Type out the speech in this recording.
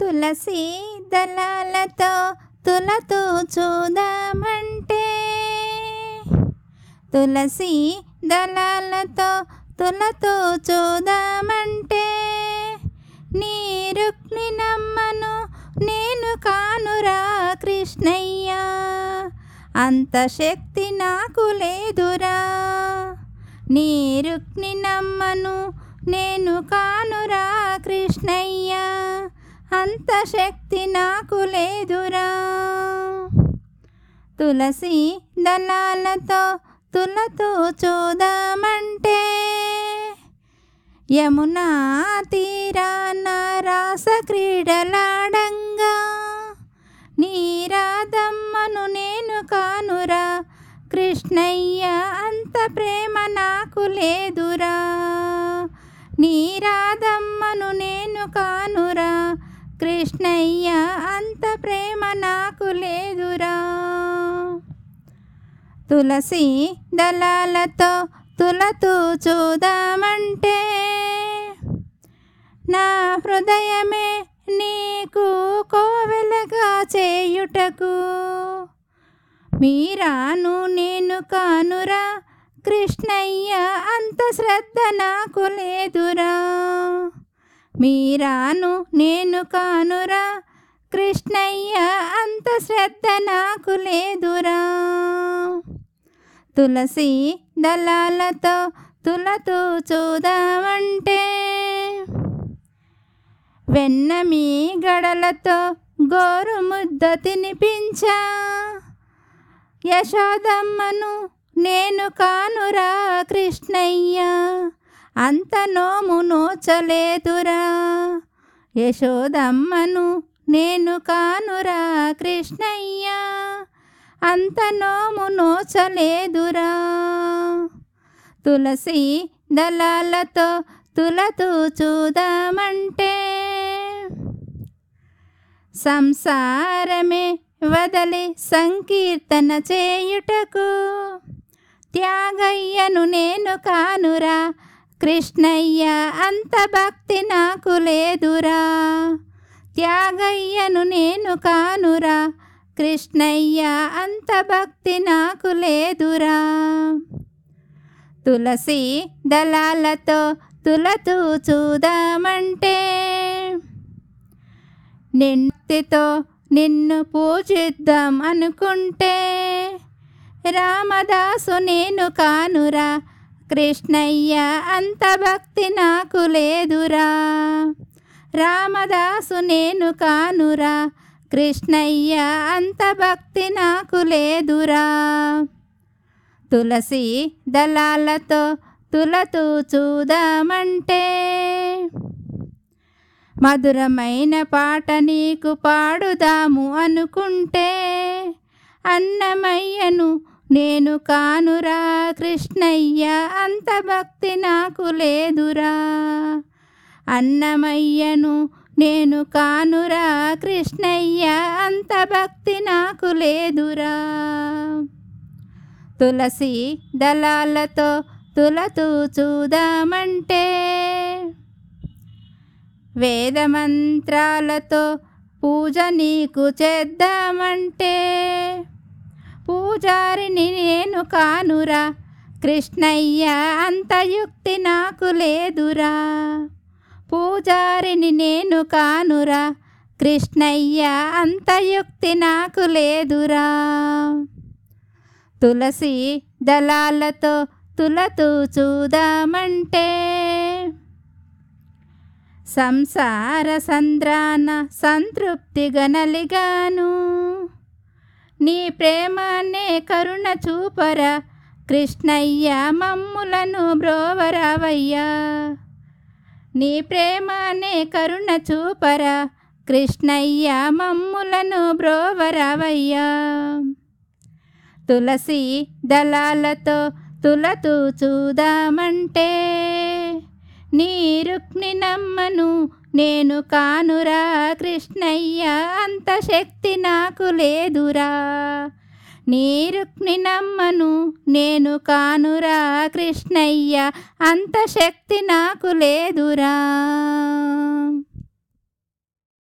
తులసి దళాలతో తులతో చూదామంటే. తులసి దళాలతో తులతో చూదామంటే. నీ రుక్ని నమ్మను నేను కానురా కృష్ణయ్య. అంత శక్తి నాకు లేదురా. నీ రుక్ని నమ్మను నేను కానురా కృష్ణయ్య. అంత శక్తి నాకు లేదురా. తులసి దళాలతో తులతో చూదామంటే యమునా తీరాన రాస క్రీడలాడంగా. నీరాదమ్మను నేను కానురా. కృష్ణయ్య అంత ప్రేమ నాకు లేదురా. నీరాదమ్మను నేను కానురా. కృష్ణయ్య అంత ప్రేమ నాకు లేదురా. తులసి దళాలతో తులతూ చూదామంటే నా హృదయమే నీకు కోవెలగా చేయుటకు. మీరాను నేను కానురా కృష్ణయ్య అంత శ్రద్ధ నాకు లేదురా. మీరాను నేను కానురా. కృష్ణయ్య అంత శ్రద్ధ నాకు లేదురా. తులసి దళాలతో తులతూ చూదామంటే వెన్న మీ గడలతో గోరు ముద్ద తినిపించా. యశోదమ్మను నేను కానురా కృష్ణయ్య. అంత నోము నోచలేదురా. యశోదమ్మను నేను కానురా కృష్ణయ్య. అంత నోము నోచలేదురా. తులసి దళాలతో తులతూ చూదామంటే సంసారమే వదలి సంకీర్తన చేయుటకు త్యాగయ్యను నేను కానురా కృష్ణయ్య అంత భక్తి నాకు లేదురా. త్యాగయ్యను నేను కానురా. కృష్ణయ్య అంత భక్తి నాకు లేదురా. తులసి దళాలతో తులతూ చూదామంటే నిన్నతితో నిన్ను పూజిద్దాం అనుకుంటే రామదాసు నేను కానురా. కృష్ణయ్య అంత భక్తి నాకు లేదురా. రామదాసు నేను కానురా. కృష్ణయ్య అంత భక్తి నాకు లేదురా. తులసి దళాలతో తులతూ చూదామంటే మధురమైన పాట నీకు పాడుదాము అనుకుంటే అన్నమయ్యను నేను కానురా కృష్ణయ్య అంత భక్తి నాకు లేదురా. అన్నమయ్యను నేను కానురా కృష్ణయ్య అంత భక్తి నాకు లేదురా. తులసి దళాలతో తులతూ చూదామంటే వేదమంత్రాలతో పూజ నీకు చేద్దామంటే పూజారిని నేను కానురా. కృష్ణయ్య అంత యుక్తి నాకు లేదురా. పూజారిని నేను కానురా. కృష్ణయ్య అంత యుక్తి నాకు లేదురా. తులసి దళాలతో తులతూ చూదామంటే సంసార సంద్రాన సంతృప్తి గనలిగాను నీ ప్రేమనే కరుణ చూపరా. కృష్ణయ్య మమ్ములను బ్రోవరావయ్యా. నీ ప్రేమానే కరుణ చూపరా. కృష్ణయ్య మమ్ములను బ్రోవరావయ్యా. తులసి దళాలతో తులతూ చూదామంటే నీ రుక్ని నమ్మను నేను కానురా కృష్ణయ్య అంత శక్తి నాకు లేదురా. నీ రుక్ని నమ్మను నేను కానురా కృష్ణయ్య అంత శక్తి నాకు లేదురా.